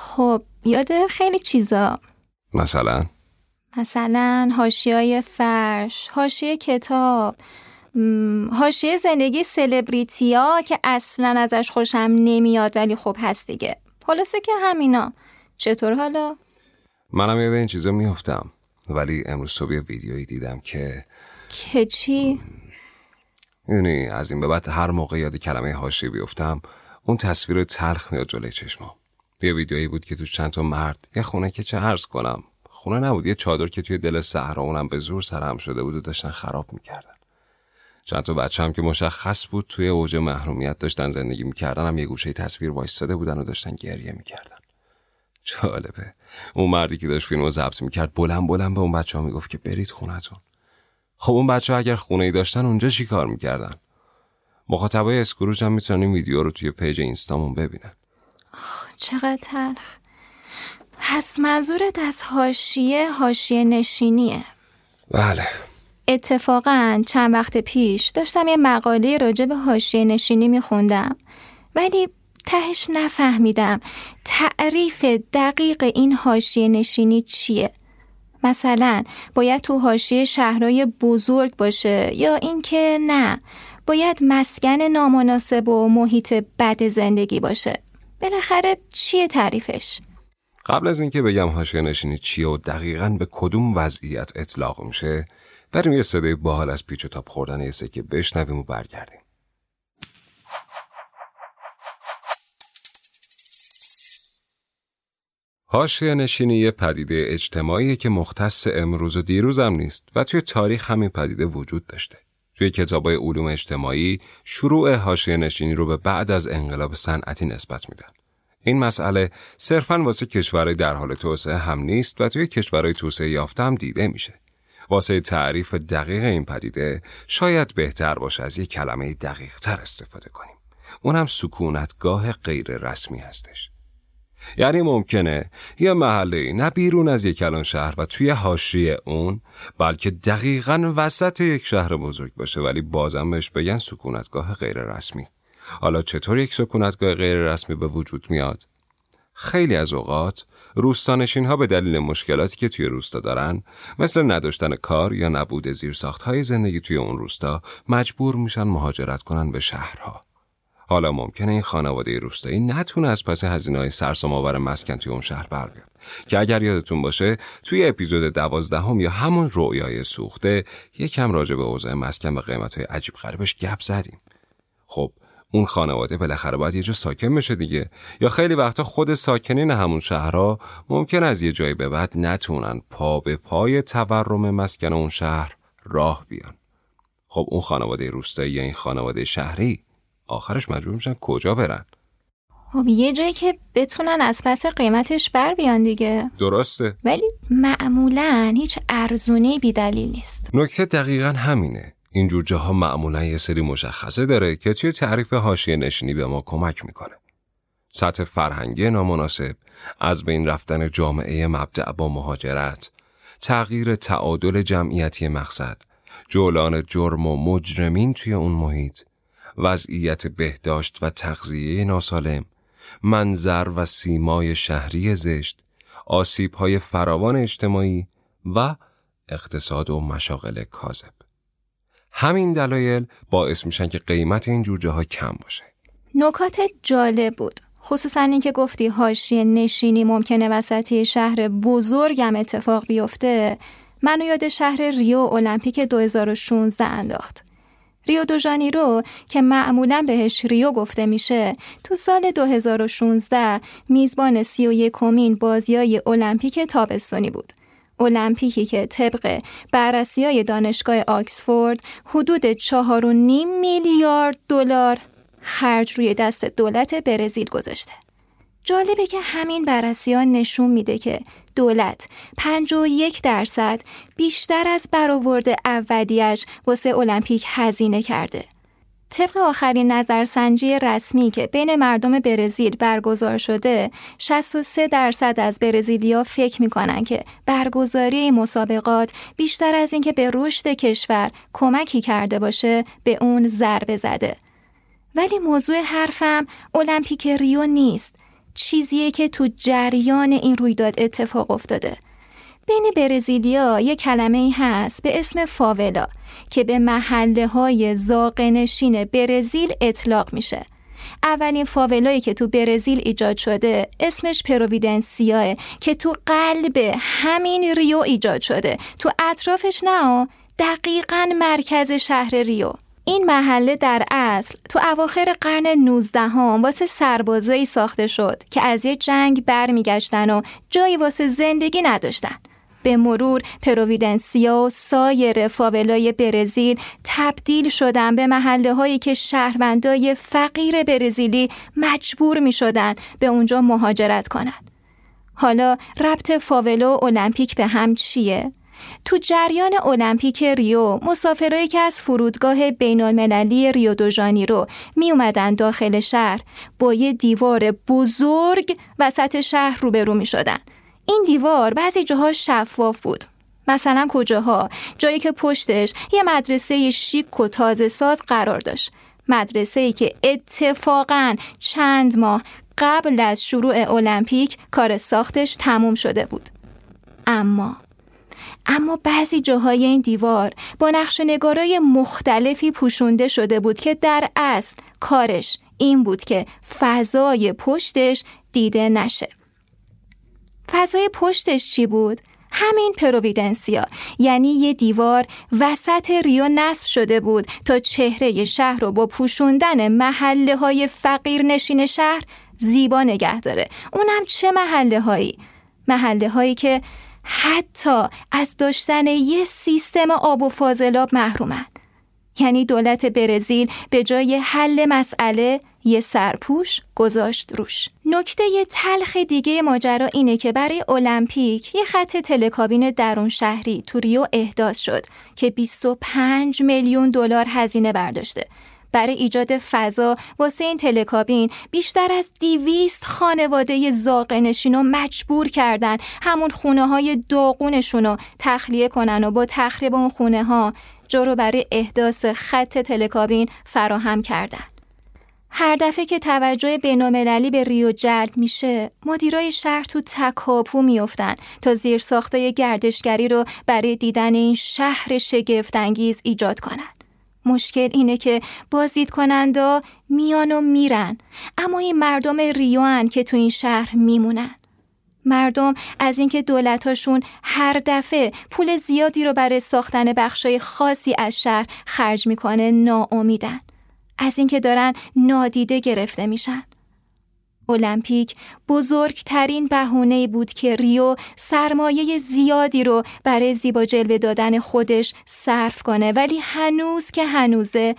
خب یاد خیلی چیزا. مثلا؟ مثلا هاشیای فرش هاشیه کتاب هاشیه زندگی سلبریتیا که اصلا ازش خوشم نمیاد ولی خب هست دیگه. خلاصه که همینا. چطور حالا؟ منم یاد این چیزا میافتم. ولی امروز صبح یه ویدیویی دیدم که که چی؟ یعنی از این به بعد هر موقع یاد کلمه حاشیه بیفتم اون تصویر تلخ میاد جلوی چشمام. یه ویدیویی بود که توش چند تا مرد. یه خونه که چه عرض کنم. خونه نبود یه چادر که توی دل صحرا اونم به زور سرهم شده بود و داشتن خراب می‌کردن. چند تا بچه هم که مشخص بود توی اوج محرومیت داشتن زندگی می‌کردن هم یه گوشه تصویر وایستاده بودن و داشتن گریه می‌کردن. جالبه. اون مردی که داشت فیلم رو ضبط می‌کرد بلند بلند به اون بچه ها می‌گفت که برید خونتون. خب اون بچه ها اگر خونه ای داشتن اونجا چی کار می‌کردن؟ مخاطبای اسکروج هم می‌تونن ویدیو رو توی پیج اینستامون ببینن. چقدر تلخ. پس منظورت از حاشیه حاشیه نشینیه. بله. اتفاقا چند وقت پیش داشتم یه مقاله راجع به حاشیه نشینی میخوندم ولی تهش نفهمیدم تعریف دقیق این حاشیه نشینی چیه. مثلا باید تو هاشیه شهرهای بزرگ باشه یا اینکه نه باید مسکن نامناسب و محیط بد زندگی باشه. بالاخره چیه تعریفش؟ قبل از اینکه بگم حاشیه نشینی چیه و دقیقا به کدوم وضعیت اطلاق میشه بریم یه صدای باحال از پیچ و تاب خوردن یه سکه بشنویم و برگردیم حاشیه نشینی یه پدیده اجتماعیه که مختص امروز و دیروز هم نیست و توی تاریخ همین پدیده وجود داشته. توی کتابای علوم اجتماعی شروع حاشیه نشینی رو به بعد از انقلاب صنعتی نسبت میدن. این مسئله صرفا واسه کشورهای در حال توسعه هم نیست و توی کشورهای توسعه یافته هم دیده میشه. واسه تعریف دقیق این پدیده شاید بهتر باشه از یک کلمه دقیق تر استفاده کنیم. اونم سکونتگاه غیر رسمی هستش. یعنی ممکنه یه محله نه بیرون از یک کلان شهر و توی حاشیه اون بلکه دقیقا وسط یک شهر بزرگ باشه ولی بازم بهش بگن سکونتگاه غیر رسمی حالا چطور یک سکونتگاه غیر رسمی به وجود میاد؟ خیلی از اوقات روستانشین ها به دلیل مشکلاتی که توی روستا دارن مثل نداشتن کار یا نبود زیرساخت های زندگی توی اون روستا مجبور میشن مهاجرت کنن به شهرها حالا ممکنه این خانواده روستایی نتونه از پس هزینه های سرسام آور مسکن توی اون شهر بر بیاد که اگر یادتون باشه توی اپیزود دوازدهم یا همون رویای سوخته یکم راجع به اوضاع مسکن و قیمت های عجیب غریبش گپ زدیم. خب اون خانواده بالاخره باید یه جا ساکن بشه دیگه. یا خیلی وقتا خود ساکنین همون شهرها ممکن از یه جایی به بعد نتونن پا به پای تورم مسکن اون شهر راه بیان. خب اون خانواده روستایی یا این خانواده شهری آخرش مجبور میشن کجا برن. خب یه جایی که بتونن از پس قیمتش بر بیان دیگه. درسته. ولی معمولا هیچ ارزونی بی دلیل نیست. نکته دقیقا همینه. این جور جاها معمولا یه سری مشخصه داره که توی تعریف حاشیه نشینی به ما کمک می‌کنه. سطح فرهنگی نامناسب، از بین رفتن جامعه مبدع با مهاجرت، تغییر تعادل جمعیتی مقصد، جولان جرم و مجرمین توی اون محیط، وضعیت بهداشت و تغذیه ناسالم، منظر و سیمای شهری زشت، آسیب های فراوان اجتماعی و اقتصاد و مشاغل کاذب. همین دلایل باعث میشن که قیمت این جوجه ها کم باشه. نکات جالب بود. خصوصا اینکه گفتی حاشیه نشینی ممکنه وسطی شهر بزرگم اتفاق بیفته منو یاد شهر ریو المپیک 2016 انداخت. ریو دو ژانیرو که معمولا بهش ریو گفته میشه تو سال 2016 میزبان سی و یکمین بازیای المپیک تابستانی بود. المپیکی که طبق بررسی های دانشگاه آکسفورد حدود 4.5 میلیارد دلار خرج روی دست دولت برزیل گذاشته. جالبه که همین بررسی ها نشون میده که دولت. 51 درصد بیشتر از برآورد اولیش واسه المپیک هزینه کرده. طبق آخرین نظرسنجی رسمی که بین مردم برزیل برگزار شده 63 درصد از برزیلیا فکر می‌کنن که برگزاری مسابقات بیشتر از اینکه به رشد کشور کمکی کرده باشه به اون ضربه زده. ولی موضوع حرفم المپیک ریو نیست. چیزیه که تو جریان این رویداد اتفاق افتاده. بین برزیلیا یه کلمه ای هست به اسم فاولا که به محله های زاقنشین برزیل اطلاق میشه. اولین فاولایی که تو برزیل ایجاد شده اسمش پروویدنسیاه که تو قلب همین ریو ایجاد شده. تو اطرافش نه دقیقا مرکز شهر ریو. این محله در اصل تو اواخر قرن 19 هم واسه سربازایی ساخته شد که از یه جنگ برمیگشتن و جایی واسه زندگی نداشتن. به مرور پروویدنسیا و سایر فاولای برزیل تبدیل شدن به محله هایی که شهروندای فقیر برزیلی مجبور می شدن به اونجا مهاجرت کنند. حالا ربط فاولا و المپیک به هم چیه؟ تو جریان المپیک ریو مسافرایی که از فرودگاه بین المللی ریو دو رو می اومدن داخل شهر با یه دیوار بزرگ وسط شهر روبرو می شدن. این دیوار بعضی جاها شفاف بود. مثلا کجاها؟ جایی که پشتش یه مدرسه شیک و تازه ساز قرار داشت. مدرسه ای که اتفاقا چند ماه قبل از شروع المپیک کار ساختش تموم شده بود. اما اما بعضی جاهای این دیوار با نقش نگارای مختلفی پوشونده شده بود که در اصل کارش این بود که فضای پشتش دیده نشه فضای پشتش چی بود؟ همین پروویدنسیا یعنی یه دیوار وسط ریو نصب شده بود تا چهره شهر رو با پوشوندن محله های فقیر نشین شهر زیبا نگه داره اونم چه محله هایی؟ محله هایی که حتی از داشتن یه سیستم آب و فاضلاب محرومن. یعنی دولت برزیل به جای حل مسئله یه سرپوش گذاشت روش. نکته یه تلخ دیگه ماجرا اینه که برای المپیک یه خط تلکابین درون شهری تو ریو احداث شد که 25 میلیون دلار هزینه برداشته. برای ایجاد فضا واسه این تلکابین بیشتر از دیویست خانواده زاقنشین رو مجبور کردن همون خونه های داغونشون رو تخلیه کنن و با تخریب اون خونه ها جا برای احداث خط تلکابین فراهم کردن. هر دفعه که توجه بینالمللی به ریو جلب میشه مدیرای شهر تو تکاپو میافتن تا زیر ساختای گردشگری رو برای دیدن این شهر شگفتانگیز ایجاد کنن مشکل اینه که بازدید کنندا میان و میرن. اما این مردم ریوان که تو این شهر میمونن. مردم از اینکه دولتاشون هر دفعه پول زیادی رو برای ساختن بخشای خاصی از شهر خرج می‌کنه ناامیدن. از اینکه دارن نادیده گرفته میشن. المپیک بزرگترین بهونه بود که ریو سرمایه زیادی رو برای زیبا جلوه دادن خودش صرف کنه. ولی هنوز که هنوزه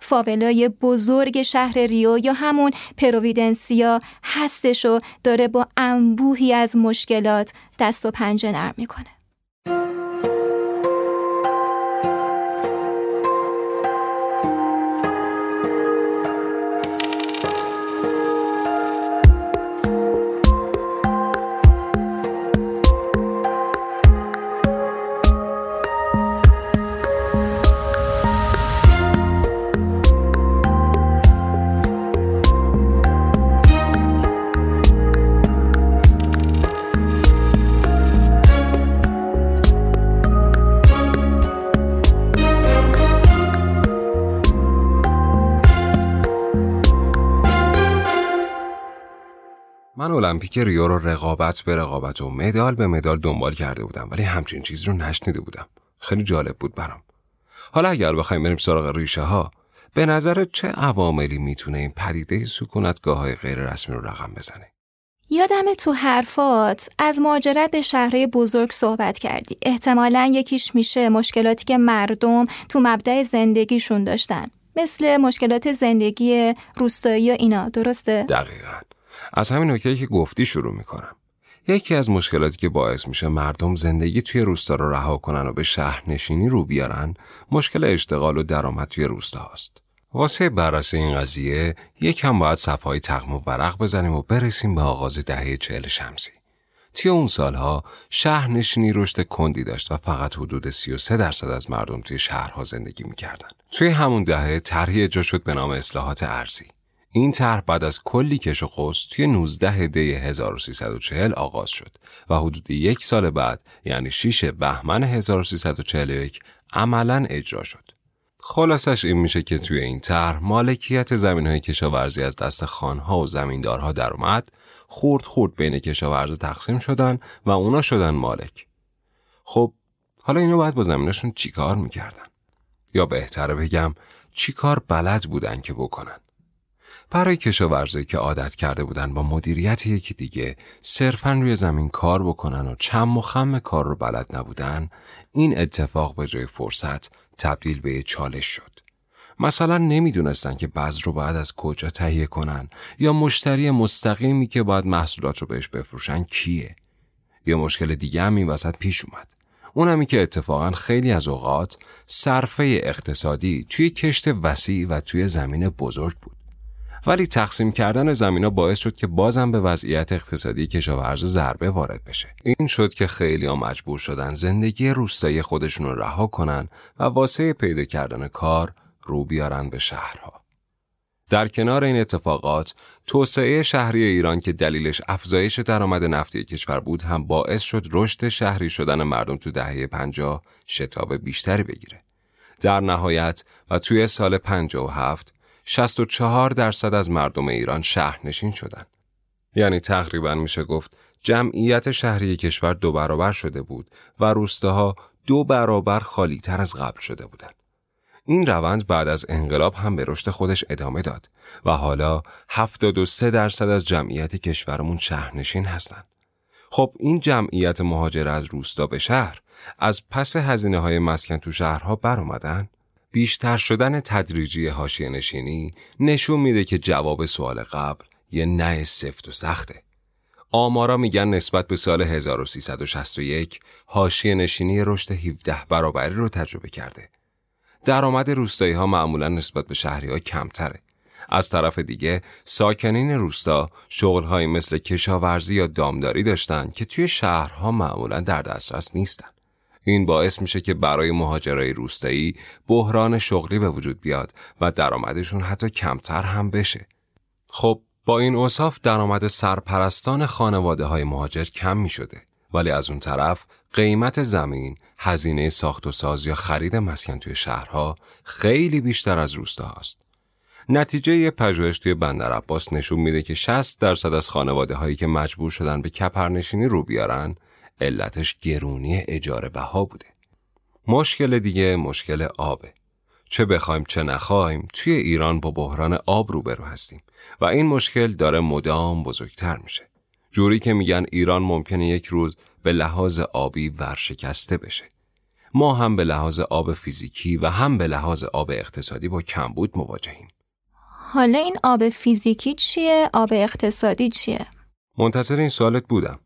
فاولای بزرگ شهر ریو یا همون پروویدنسیا هستش و داره با انبوهی از مشکلات دست و پنجه نرم می‌کنه. المپیک ریو رو رقابت به رقابت و مدال به مدال دنبال کرده بودم ولی همچین چیز رو نشنیده بودم. خیلی جالب بود برام. حالا اگر بخوایم بریم سراغ ریشه ها به نظر چه عواملی می‌تونه این پدیده سکونتگاه های غیر رسمی رو رقم بزنه؟ یادم تو حرفات از مهاجرت به شهرهای بزرگ صحبت کردی. احتمالا یکیش میشه مشکلاتی که مردم تو مبدع زندگیشون داشتن. مثل مشکلات زندگی روستایی و اینا درسته؟ دقیقا. از همین نکته که گفتی شروع می‌کنم یکی از مشکلاتی که باعث میشه مردم زندگی توی روستا رو رها کنن و به شهر نشینی رو بیارن مشکل اشتغال و درآمد توی روستا هست. واسه بررسی این قضیه یکم باید صفحای تقم و ورق بزنیم و برسیم به آغاز دهه چهل شمسی. توی اون سالها شهر نشینی رشد کندی داشت و فقط حدود 33 درصد از مردم توی شهرها زندگی می‌کردن. توی همون دهه طرحی اجرا شد به نام اصلاحات ارزی. این طرح بعد از کلی کش و قوس توی 19 دی 1340 آغاز شد و حدود یک سال بعد یعنی 6 بهمن 1341 عملا اجرا شد. خلاصش این میشه که توی این طرح مالکیت زمین های کشاورزی از دست خانها و زمیندارها در اومد خورد خورد بین کشاورز تقسیم شدن و اونا شدن مالک. خب حالا اینا باید با زمینشون چیکار می‌کردن؟ یا بهتره بگم چیکار بلد بودن که بکنن؟ برای کشاورزی که عادت کرده بودن با مدیریت یکی دیگه صرفا روی زمین کار بکنن و چم و خم کار رو بلد نبودن این اتفاق به جای فرصت تبدیل به چالش شد. مثلا نمی‌دونستن که بذر رو باید از کجا تهیه کنن یا مشتری مستقیمی که باید محصولات رو بهش بفروشن کیه. یه مشکل دیگه هم این وسط پیش اومد. اونمی که اتفاقا خیلی از اوقات صرفه اقتصادی توی کشت وسیع و توی زمین بزرگ بود. ولی تقسیم کردن زمینا باعث شد که بازم به وضعیت اقتصادی کشاورز ضربه وارد بشه. این شد که خیلی ها مجبور شدن زندگی روستایی خودشون رو رها کنن و واسه پیدا کردن کار رو بیارن به شهرها. در کنار این اتفاقات، توسعه شهری ایران که دلیلش افزایش درآمد نفتی کشور بود هم باعث شد رشد شهری شدن مردم تو دهه 50 شتاب بیشتری بگیره. در نهایت و توی سال 57 64 درصد از مردم ایران شهرنشین شدند. یعنی تقریبا میشه گفت جمعیت شهری کشور دو برابر شده بود و روستاها دو برابر خالی تر از قبل شده بودند. این روند بعد از انقلاب هم به رشد خودش ادامه داد و حالا 73 درصد از جمعیت کشورمون شهرنشین هستند. خب این جمعیت مهاجر از روستا به شهر از پس هزینه های مسکن تو شهرها بر اومدن بیشتر شدن تدریجی حاشیه نشینی نشون میده که جواب سوال قبل یه نه سفت و سخته. آمارا میگن نسبت به سال 1361 حاشیه نشینی رشد 17 برابری رو تجربه کرده. درآمد روستایی ها معمولا نسبت به شهری ها کمتره. از طرف دیگه ساکنین روستا شغلهایی مثل کشاورزی یا دامداری داشتن که توی شهرها معمولا در دسترس نیستن. این باعث میشه که برای مهاجرای روستایی بحران شغلی به وجود بیاد و درآمدشون حتی کمتر هم بشه. خب با این اوصاف درآمد سرپرستان خانواده های مهاجر کم می شده. ولی از اون طرف قیمت زمین، هزینه ساخت و ساز یا خرید مسکن توی شهرها خیلی بیشتر از روستا هست. نتیجه پژوهش توی بندر عباس نشون میده که 60 درصد از خانواده هایی که مجبور شدن به کپرنشینی رو بیارن علتش گرونی اجاره بها بوده. مشکل دیگه مشکل آبه. چه بخوایم چه نخوایم توی ایران با بحران آب روبرو هستیم و این مشکل داره مدام بزرگتر میشه. جوری که میگن ایران ممکنه یک روز به لحاظ آبی ورشکسته بشه. ما هم به لحاظ آب فیزیکی و هم به لحاظ آب اقتصادی با کمبود مواجهیم. حالا این آب فیزیکی چیه؟ آب اقتصادی چیه؟ منتظر این سوالت بودم.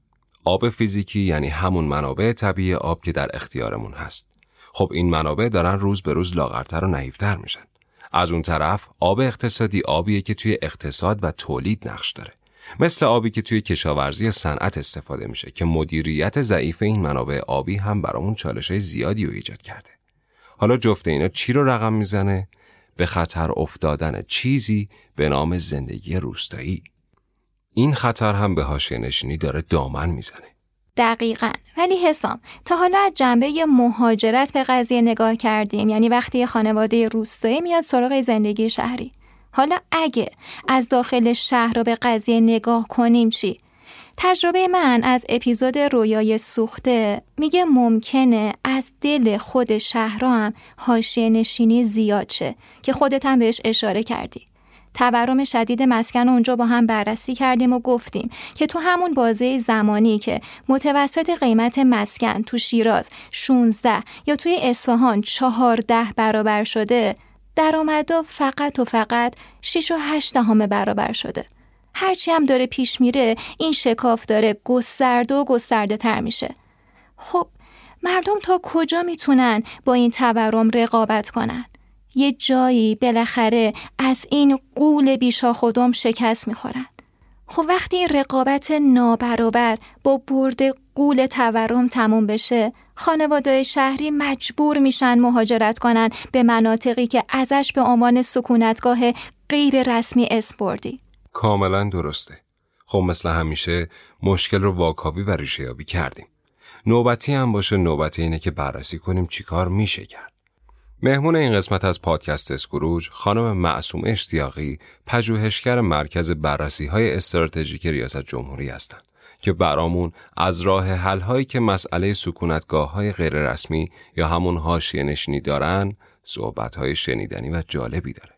آب فیزیکی یعنی همون منابع طبیعی آب که در اختیارمون هست. خب این منابع دارن روز به روز لاغرتر و نحیفتر میشن. از اون طرف آب اقتصادی آبیه که توی اقتصاد و تولید نقش داره. مثل آبی که توی کشاورزی صنعت استفاده میشه که مدیریت ضعیف این منابع آبی هم برامون چالش زیادی رو ایجاد کرده. حالا جفت اینا چی رو رقم می‌زنه؟ به خطر افتادن چیزی به نام زندگی روستایی. این خطر هم به نشینی داره دامن می‌زنه. دقیقا ولی حسام تا حالا از جنبه مهاجرت به قضیه نگاه کردیم یعنی وقتی خانواده روستایی میاد سراغ زندگی شهری حالا اگه از داخل شهر رو به قضیه نگاه کنیم چی؟ تجربه من از اپیزود رویای سوخته میگه ممکنه از دل خود شهر هم حاشیه نشینی زیاد شه که خودت هم بهش اشاره کردی. تورم شدید مسکن اونجا با هم بررسی کردیم و گفتیم که تو همون بازه زمانی که متوسط قیمت مسکن تو شیراز 16 یا توی اصفهان 14 برابر شده درآمدا فقط و فقط 6 و 8 دهم برابر شده. هرچی هم داره پیش میره این شکاف داره گسترده و گسترده تر میشه. خب مردم تا کجا می‌تونن با این تورم رقابت کنن؟ یه جایی بالاخره از این قول بیشا خودم شکست می‌خورن. خب وقتی رقابت نابرابر با برد قول تورم تموم بشه خانواده شهری مجبور میشن مهاجرت کنن به مناطقی که ازش به عنوان سکونتگاه غیر رسمی اسپوردی کاملا درسته. خب مثل همیشه مشکل رو واکاوی و ریشه یابی کردیم. نوبتی هم باشه نوبتی اینه که بررسی کنیم چیکار میشه کرد. مهمون این قسمت از پادکست اسکروج خانم معصوم اشتیاقی پژوهشگر مرکز بررسی های استراتژیک ریاست جمهوری هستند که برامون از راه حل هایی که مسئله سکونتگاه های غیر رسمی یا همون حاشیه نشینی دارن صحبت های شنیدنی و جالبی داره.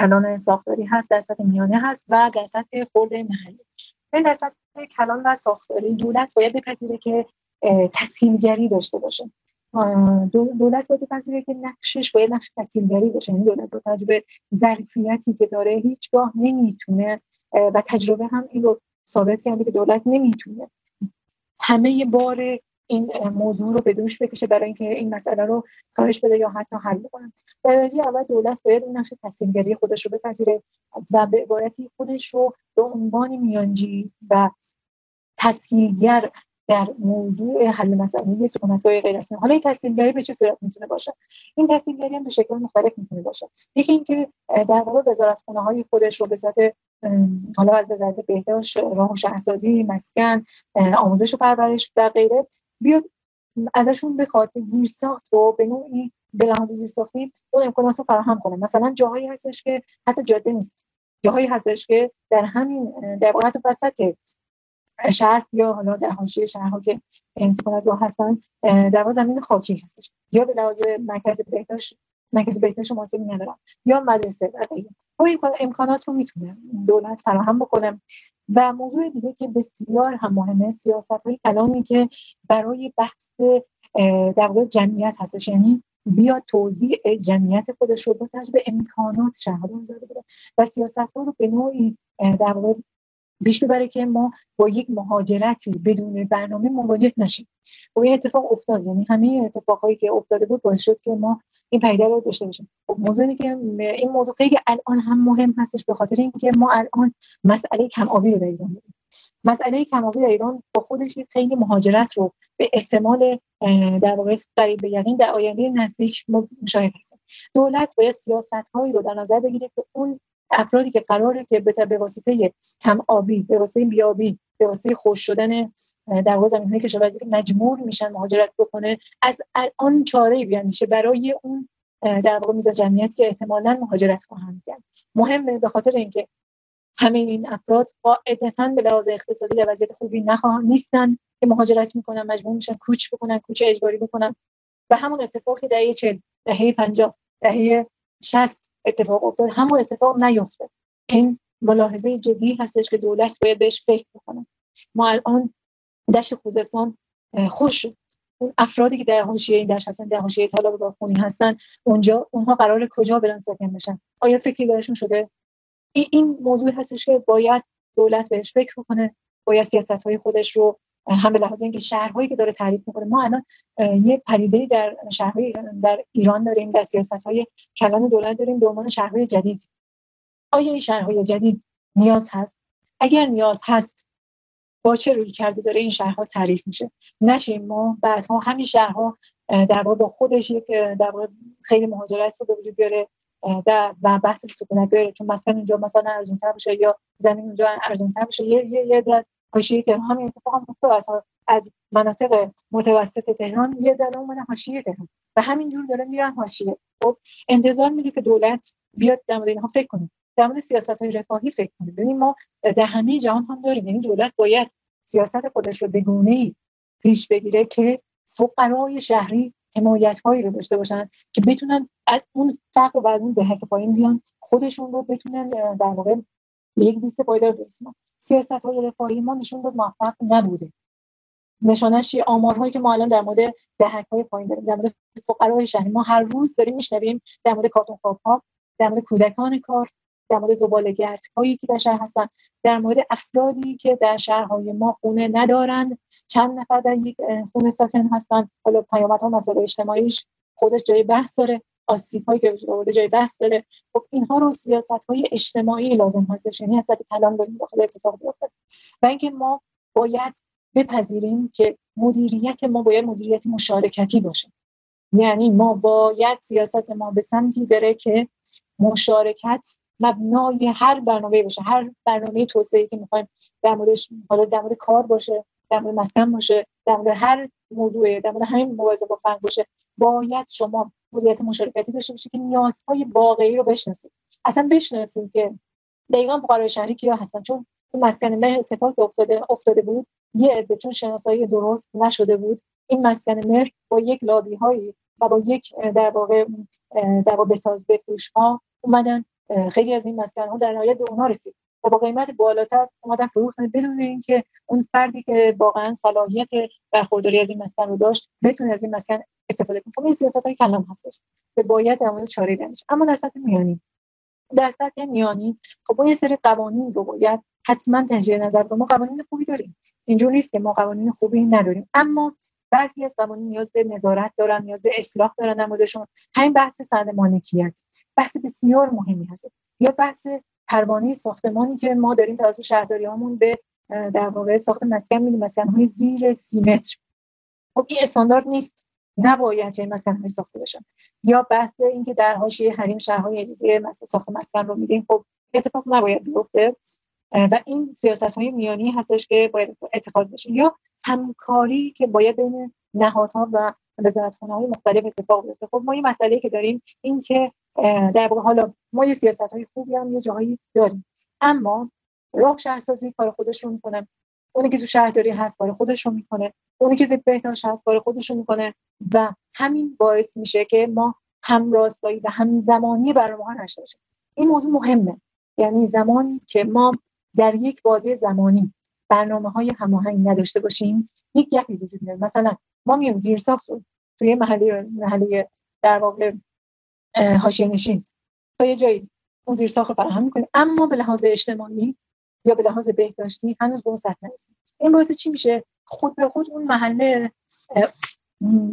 کلان ساختاری هست در سطح میانه هست و در سطح خورده محلی. این در سطح کلان و ساختاری دولت باید بپذیره که تسهیلگری داشته باشه. دولت باید بپذیره که نقشش باید نقش تسهیلگری باشه. این یعنی دولت با تجربه ظرفیتی که داره هیچگاه نمی‌تونه و تجربه هم این رو ثابت کرده که دولت نمی‌تونه. همه بار این موضوع رو به دوش بکشه برای اینکه این مسئله رو کاهش بده یا حتی حل بکنه. در درجه اول دولت باید این نقش تصمیمگیری خودش رو بپذیره و به عبارتی خودش رو به عنوان میانجی و تسهیلگر در موضوع حل مسئله سکونتگاه غیر رسمی. حالا این تسهیلگری به چه صورت می‌تونه باشه؟ این تسهیلگری هم به شکل مختلف می‌تونه باشه. یکی اینکه در واقع وزارتخونه های خودش رو به ذات حالا از وزارت بهداشت راه شهرسازی مسکن آموزش و پرورش و غیره بیاد ازشون بخواد که زیر ساخت رو به نوعی به لحاظ زیر ساختی اون امکانات رو فراهم کنه. مثلا جاهایی هستش که حتی جاده نیست. جاهایی هستش که در همین در واقع وسط شهر یا حالا در حاشیه شهرها که سکونتگاه هستن در زمین خاکی هستش. یا به لحاظ مرکز بهداشت مرکز بهداشت مناسبی ندارن. یا مدرسه و خب این امکانات رو می‌تونه دولت فراهم بکنه. و موضوع دیگه که بسیار هم مهمه سیاست های کلامی که برای بحث در واقع جمعیت هستش. یعنی بیا توضیح جمعیت خودش رو با به امکانات شهرها زده بده و سیاست ها رو به نوعی در واقع پیش ببره که ما با یک مهاجرتی بدون برنامه مواجه نشیم. و خب این اتفاق افتاد. یعنی همه اتفاقایی که افتاده بود باعث شد که ما این پیدا رو داشته باشیم. خب موضوعی که این موضوع خیلی الان هم مهم هستش به خاطر اینکه ما الان مسئله کم آبی رو در ایران داریم. مسئله کم آبی در ایران با خودش خیلی مهاجرت رو به احتمال در واقع قریب به یقین در آینده نزدیک مشاهده هستیم. دولت باید سیاست هایی رو در نظر بگیره که اون افرادی که قراره که به واسطه کم آبی به واسطه بیابی به واسطه خوش شدن در واقع زمین های کشاورزی که مجبور میشن مهاجرت بکنه. از الان چاره بیاندیشه برای اون در واقع میزان جمعیت که احتمالا مهاجرت خواهند کرد. مهمه به خاطر اینکه همه این افراد قاعدتا به لحاظ اقتصادی در وضعیت خوبی نخواهند نیستن که مهاجرت می‌کنن مجبور میشن کوچ بکنن کوچ اجباری بکنن. و همون اتفاق که دهه 40 دهه 50 دهه 60 اتفاق افتاد همون اتفاق نیفته. این ملاحظه جدی هستش که دولت باید بهش فکر بکنه. ما الان دشت خوزستان خوش شد. اون افرادی که در حاشیه این دشت هستن در حاشیه طالب باخونی هستن اونجا اونها قرار کجا برن ساکن بشن؟ آیا فکری براشون شده؟ این موضوع هستش که باید دولت بهش فکر کنه باید سیاست های خودش رو هم به لحاظ اینکه شهرهایی که داره تعریف می‌کنه ما الان یه پدیده در شهرهای در ایران داریم در سیاست های کلان دولت داریم به عنوان شهرهای جدید. آیا این شهرهای جدید نیاز هست؟ اگر نیاز هست با چه روی کرده داره این شهرها تعریف میشه؟ نشیم ما بعدها همین شهرها در واقع با خودش یک در واقع خیلی مهاجرت رو به وجود بیاره و بحث سکونت بیاره. چون مسکن اونجا مثلا ارزون تر بشه یا زمین اونجا ارزون تر بشه یه یه یه حاشیه تهران همین اتفاق هم از از مناطق متوسط تهران یه در اون حاشیه تهران. و همینجور داره میرن حاشیه. خب انتظار میده که دولت بیاد در مورد اینها فکر کنه. در مورد سیاست های رفاهی فکر کنیم ببین ما در همه جهان هم داریم. یعنی دولت باید سیاست خودش رو به گونه پیش بگیره که فقرای شهری حمایت هایی رو داشته باشن که بتونن از اون فقر و از اون دهک پایین بیان خودشون رو بتونن در واقع به یک زیست پایدار برسونن. سیاست های رفاهی ما نشون داد موفق نبوده. نشانش آمارهایی که ما الان در مورد دهک های پایین داریم در مورد فقرای شهری ما هر روز داریم میشنویم در مورد کارتون ها در مورد کودکان کار در مورد زبالگرد هایی که در شهر هستن در مورد افرادی که در شهرهای ما خونه ندارند. چند نفر در یک خونه ساکن هستن. حالا پیامدها مسائل اجتماعیش خودش جای بحث داره. آسیب هایی که وجود آورده جای بحث داره. خب اینها رو سیاست های اجتماعی لازم هستش. یعنی حضرت کلام داریم داخل اتفاق بیفته. و اینکه ما باید بپذیریم که مدیریت ما باید مدیریت مشارکتی باشه. یعنی ما باید سیاست ما به سمتی بره که مشارکت مبنای هر برنامه باشه. هر برنامه توسعه که می‌خوایم در موردش حالا در مورد کار باشه در مورد مسکن باشه در مورد هر موضوع در مورد همین مبارزه با فقر باشه باید شما مدیریت مشارکتی داشته باشید که نیازهای واقعی رو بشناسید اصلا بشناسید که دقیقا فقرای شهری کیا هستن. چون این مسکن مهر اتفاق افتاده افتاده بود. یه عده چون شناسایی درست نشده بود. این مسکن مهر با یک لابی هایی و با یک در واقع در واقع بساز بفروش ها اومدن. خیلی از این مسکن ها در نهایت به اونها رسید. با قیمت بالاتر اومدن فروختن بدون اینکه اون فردی که واقعا صلاحیت برخورداری از این مسکن رو داشت بتونه از این مسکن استفاده کنه. خب این سیاست های کلام هستش. که باید در مورد چاره اما در سطح میانی. در سطح میانی خب با یه سری قوانین رو باید حتما تجدید نظر ما قوانین خوبی داریم. اینجور نیست که ما قوانین خوبی نداریم. اما بعضی از قوانین نیاز به نظارت دارن نیاز به اصلاح دارن در موردشون. همین بحث سند مالکیت بحث بسیار مهمی هست. یا بحث پروانه ساختمانی که ما داریم توسط شهرداری هامون به در واقع ساخت مسکن میدیم. مسکن های زیر سی متر. خب این استاندارد نیست. نباید چه مسکن های ساخته بشن یا بحث اینکه در حاشیه حریم شهرهای اجازه ساخت مسکن رو میدیم. خب اتفاق نباید بیفته. و این سیاست های میانی هستش که باید اتخاذ بشه. یا همکاری که باید بین نهادها و وزارتخانه های مختلف اتفاق بیفته. خب ما این مسئله که داریم این که در واقع حالا ما یه سیاست های خوبی هم یه جاهایی داریم. اما راه شهرسازی کار خودش رو می‌کنه. اونی که تو شهرداری هست کار خودش رو می‌کنه. اونی که بهداشت هست کار خودش رو می‌کنه. و همین باعث میشه که ما هم راستایی و هم زمانی برنامه ها نشته باشیم. این موضوع مهمه. یعنی زمانی که ما در یک بازی زمانی برنامه های هماهنگ نداشته باشیم یک گپی وجود میاد مثلا ما میایم زیر ساخت توی محله محله در واقع حاشیه نشین تا یه جایی اون زیر ساخت رو فراهم می‌کنیم اما به لحاظ اجتماعی یا به لحاظ بهداشتی هنوز به اون سطح نرسیم این باعث چی میشه؟ خود به خود اون محله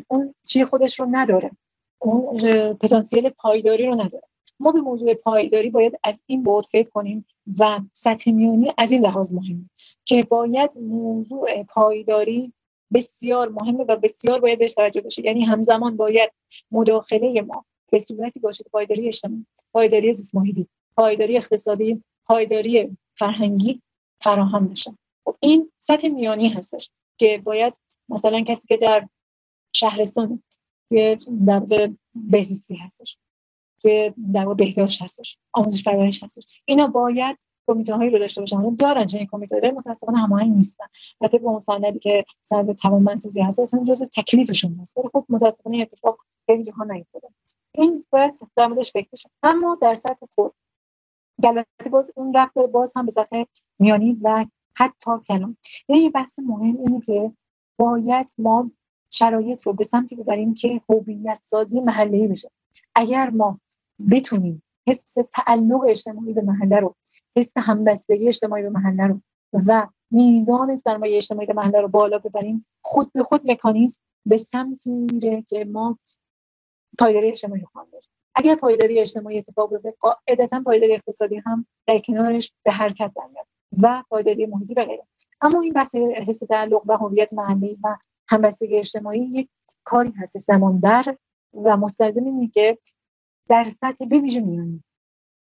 اون چی خودش رو نداره. اون پتانسیل پایداری رو نداره. ما به موضوع پایداری باید از این بود فکر کنیم و سطح میونی از این لحاظ مهمه که باید موضوع پایداری بسیار مهمه و بسیار باید بهش توجه بشه. یعنی همزمان باید مداخله ما به صورتی باشه پایداری اجتماعی پایداری زیست محیطی پایداری اقتصادی پایداری فرهنگی فراهم بشه. خب این سطح میانی هستش که باید مثلا کسی که در شهرستان در بهزیستی هستش توی در بهداشت هستش آموزش پرورش هستش اینا باید کمیته هایی رو داشته باشن. دارن چنین کمیته هایی متاسفانه هماهنگ نیستن. و طبق اون سندی که سند تمام منسوزی هست اصلا جزء تکلیفشون هست. ولی خب متاسفانه اتفاق خیلی جاها نیفتاده. این باید در موردش فکر اما در سطح خود البته باز اون رفت باز هم به سطح میانی و حتی کلام یه بحث مهم اینه که باید ما شرایط رو به سمتی ببریم که هویت سازی محله بشه. اگر ما بتونیم حس تعلق اجتماعی به محله رو حس همبستگی اجتماعی به محله رو و میزان سرمایه اجتماعی به محله رو بالا ببریم خود به خود مکانیزم به سمتی میره که ما پایداری اجتماعی خواهیم داشت. اگر پایداری اجتماعی اتفاق بیفته قاعدتا پایداری اقتصادی هم در کنارش به حرکت میاد و پایداری محیطی و غیره. اما این بحث حس تعلق و هویت محلی و همبستگی اجتماعی یک کاری هست زمان بر و مستلزم اینه که در سطح بویژه میانی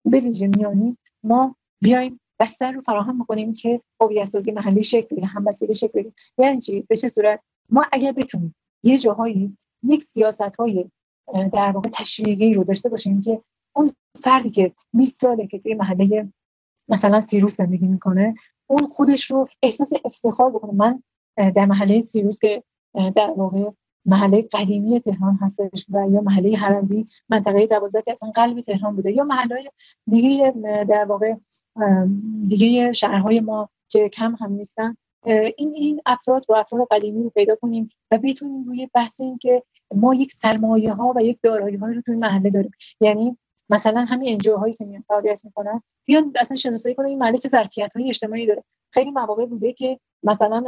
بویژه میانی ما بیایم بستر رو فراهم می‌کنیم که هویت سازی محلی شکل بگیره همبستگی شکل بگیره. یعنی چی؟ به چه صورت؟ ما اگر بتونیم یه جاهایی یک سیاست های در واقع تشویقی رو داشته باشیم که اون فردی که 20 ساله که توی محله مثلا سیروس زندگی می‌کنه اون خودش رو احساس افتخار بکنه. من در محله سیروس که در واقع محله قدیمی تهران هستش و یا محله هرندی منطقه دوازده که اصلا قلب تهران بوده یا محله دیگه در واقع دیگه شهرهای ما که کم هم نیستن این این افراد و افراد قدیمی رو پیدا کنیم و بتونیم روی بحث این که ما یک سرمایه ها و یک دارایی رو توی محله داریم. یعنی مثلا همین انجیو هایی که میان فعالیت می‌کنن بیان اصلا شناسایی کنن این محله چه ظرفیت های اجتماعی داره. خیلی مواقع بوده که مثلا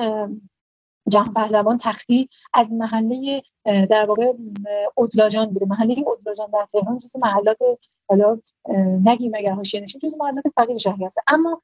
جهان پهلوان تختی از محله در واقع ادلاجان بوده. محله ادلاجان در تهران جز محلات حالا نگیم اگر حاشیه نشین جز محلات فقیر شهری هست. اما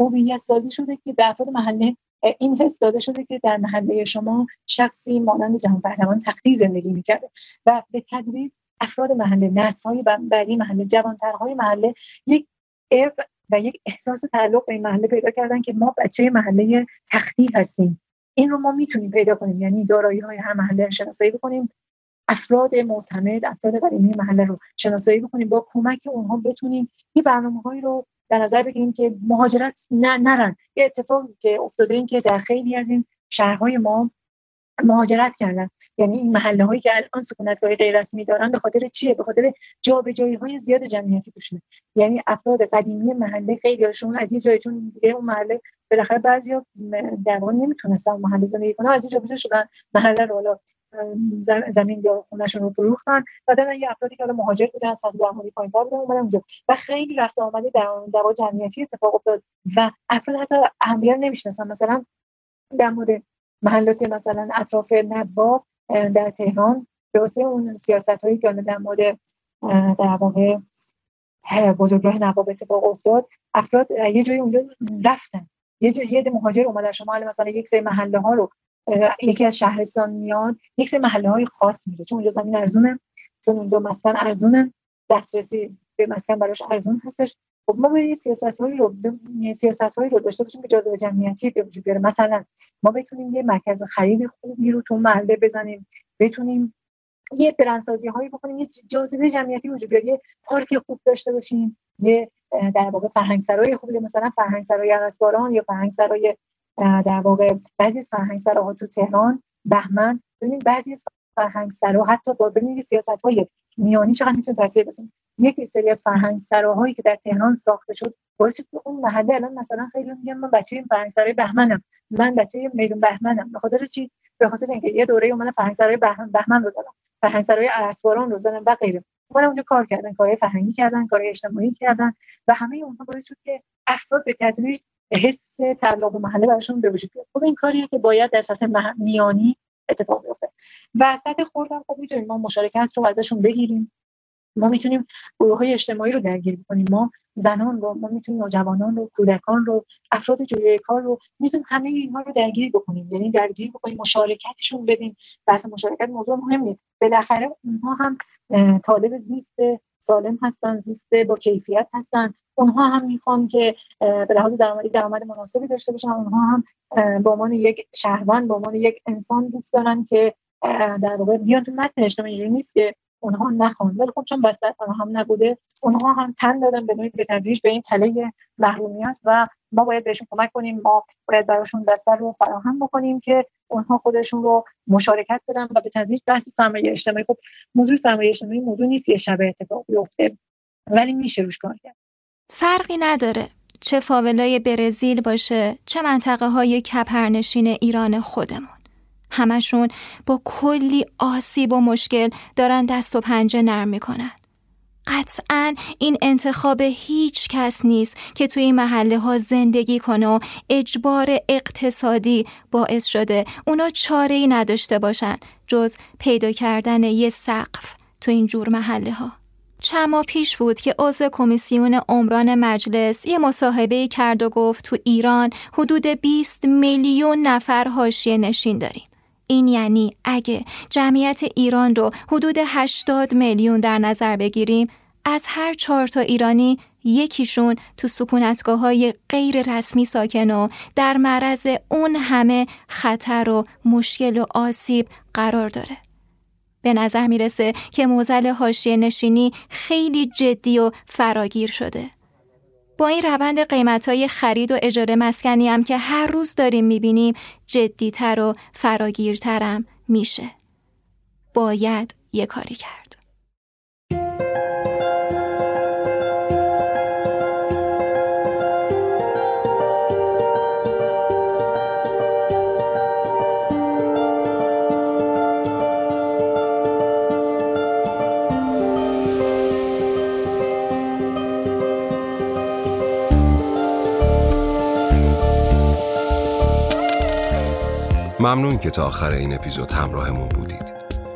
هویت سازی شده که به افراد محله این حس داده شده که در محله شما شخصی مانند جهان پهلوان تختی زندگی می‌کرده و به تدریج افراد محله نسل‌های بعدی محله جوانترهای محله یک ارق و یک احساس تعلق به این محله پیدا کردن که ما بچه محله تختی هستیم. این رو ما می‌تونیم پیدا کنیم یعنی دارایی های هر محله شناسایی بکنیم. افراد معتمد افراد قدیمی محله رو شناسایی بکنیم با کمک اونها بتونیم این برنامه هایی رو در نظر بگیریم که مهاجرت نرن. یه اتفاقی که افتاده این که در خیلی از این شهرهای ما مهاجرت کردن. یعنی این محله هایی که الان سکونتگاه غیر رسمی دارن به خاطر چیه؟ به خاطر جابجایی های زیاد جمعیتی توشونه. یعنی افراد قدیمی محله خیلی هاشون از یه جای چون دیگه اون محله بالاخره بعضیا در واقع نمی‌تونستن محله زندگی کنن از جا شدن محله رو حالا زمین یا خونهشون رو فروختن. بعدا یه افرادی که مهاجر بودن سطح درآمدی پایین‌تر بودن اومدن اونجا. و خیلی رفت آمده در دوا جمعیتی اتفاق افتاد. و افراد حتی اهمیت نمی‌شناسن. مثلا در مورد محلات مثلا اطراف نبا در تهران به واسه اون سیاست هایی که در مورد در واقع بزرگراه نواب اتفاق افتاد افراد یه جایی اونجا رفتن. یه جایی یه مهاجر اومدن. شما مثلا یک سری محله ها رو یکی از شهرستان میاد یک سری محله های خاص میره. چون اونجا زمین ارزونه چون اونجا مسکن ارزونه دسترسی به مسکن براش ارزون هستش. خب ما باید سیاست هایی رو سیاست هایی رو داشته باشیم که جاذبه جمعیتی به وجود بیاره. مثلا ما بتونیم یه مرکز خرید خوبی رو تو محله بزنیم بتونیم یه برندسازی هایی بکنیم یه جاذبه جمعیتی وجود بیاره یه پارک خوب داشته باشیم یه در واقع فرهنگ سرای خوبی مثلا فرهنگ سرای یا فرهنگ سرای در واقع بعضی از فرهنگ سراها تو تهران بهمن ببینید بعضی از فرهنگ سرا حتی با ببینید سیاست های میانی چقدر می‌تونه تاثیر بزنه یک سری از فرهنگ سراهایی که در تهران ساخته شد باعث شد اون محله الان مثلا خیلی میگن من بچه فرهنگ سرای بهمنم. من بچه میدون بهمنم. به خاطر چی؟ به خاطر اینکه یه دوره اومدن فرهنگ سرای بهمن, بهمن رو زدن. فرهنگ سرای ارسباران رو زدن و غیره. اونجا کار کردن کارهای فرهنگی کردن کارهای اجتماعی کردن و همه اونها باعث شد که افراد به تدریج حس تعلق به محله براشون به وجود خب این کاریه که باید در سطح میانی اتفاق بیفته. و سطح خوردن خب می‌تونیم ما مشارکت رو ازشون بگیریم. ما می‌تونیم گروه های اجتماعی رو درگیر کنیم ما زنان رو ما می‌تونیم نوجوانان رو کودکان رو افراد جویای کار رو می‌تونیم همه اینها رو درگیر بکنیم. یعنی درگیر بکنیم مشارکتشون بدیم. بحث مشارکت موضوع مهمیه. بالاخره اونها هم طالب زیست سالم هستن زیست با کیفیت هستن. اونها هم می‌خوان که به لحاظ درآمدی درآمد مناسبی داشته باشن. اونها هم به عنوان یک شهروند به عنوان یک انسان دوست دارن که در واقع بیان تو متن اجتماعی اینجوری نیست که اونها نخوان. ولی خب چون بستر فراهم نبوده اونها هم تن دادن به به تدریج به این تله محرومیت و ما باید بهشون کمک کنیم. ما باید براشون بستر رو فراهم بکنیم که اونها خودشون رو مشارکت بدن و به تدریج بحث سرمایه اجتماعی. خب موضوع سرمایه اجتماعی موضوع نیست یه شب اتفاق بیفته ولی میشه روش کار کرد. فرقی نداره چه فاولای برزیل باشه چه منطقه های کپرنشین ایران خودمون. همشون با کلی آسیب و مشکل دارن دست و پنجه نرم می‌کنن قطعا این انتخاب هیچ کس نیست که توی محله ها زندگی کنه و اجبار اقتصادی باعث شده اونا چاره ای نداشته باشن جز پیدا کردن یه سقف تو این جور محله ها. چند ماه پیش بود که عضو کمیسیون عمران مجلس یه مصاحبه کرد و گفت تو ایران حدود 20 میلیون نفر حاشیه نشین داریم. این یعنی اگه جمعیت ایران رو حدود 80 میلیون در نظر بگیریم از هر چهار تا ایرانی یکیشون تو سکونتگاه های غیر رسمی ساکن و در معرض اون همه خطر و مشکل و آسیب قرار داره. به نظر می‌رسه که موزل حاشیه نشینی خیلی جدی و فراگیر شده. با این روند قیمت های خرید و اجاره مسکنی هم که هر روز داریم می‌بینیم جدیتر و فراگیرترم میشه. باید یه کاری کرد. ممنون که تا آخر این اپیزود همراهمون بودید.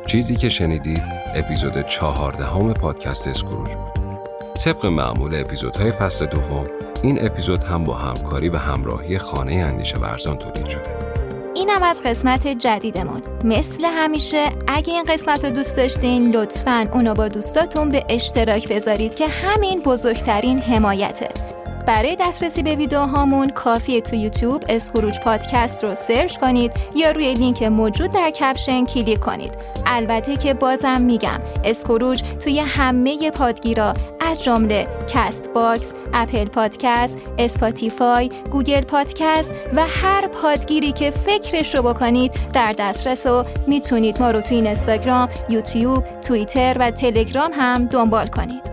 چیزی که شنیدید اپیزود چهاردهم پادکست اسکروج بود. طبق معمول اپیزودهای فصل دوم این اپیزود هم با همکاری و همراهی خانه اندیشه ورزان تولید شده. اینم از قسمت جدیدمون مثل همیشه اگه این قسمت رو دوست داشتین لطفا اونو با دوستاتون به اشتراک بذارید که همین بزرگترین حمایته برای دسترسی به ویدیوهامون کافیه تو یوتیوب اسکروج پادکست رو سرچ کنید یا روی لینک موجود در کپشن کلیک کنید البته که بازم میگم اسکروج توی همه پادگیرا از جمله کست باکس، اپل پادکست، اسپاتیفای، گوگل پادکست و هر پادگیری که فکرش رو بکنید در دسترس و می‌تونید ما رو توی اینستاگرام، یوتیوب، توییتر و تلگرام هم دنبال کنید.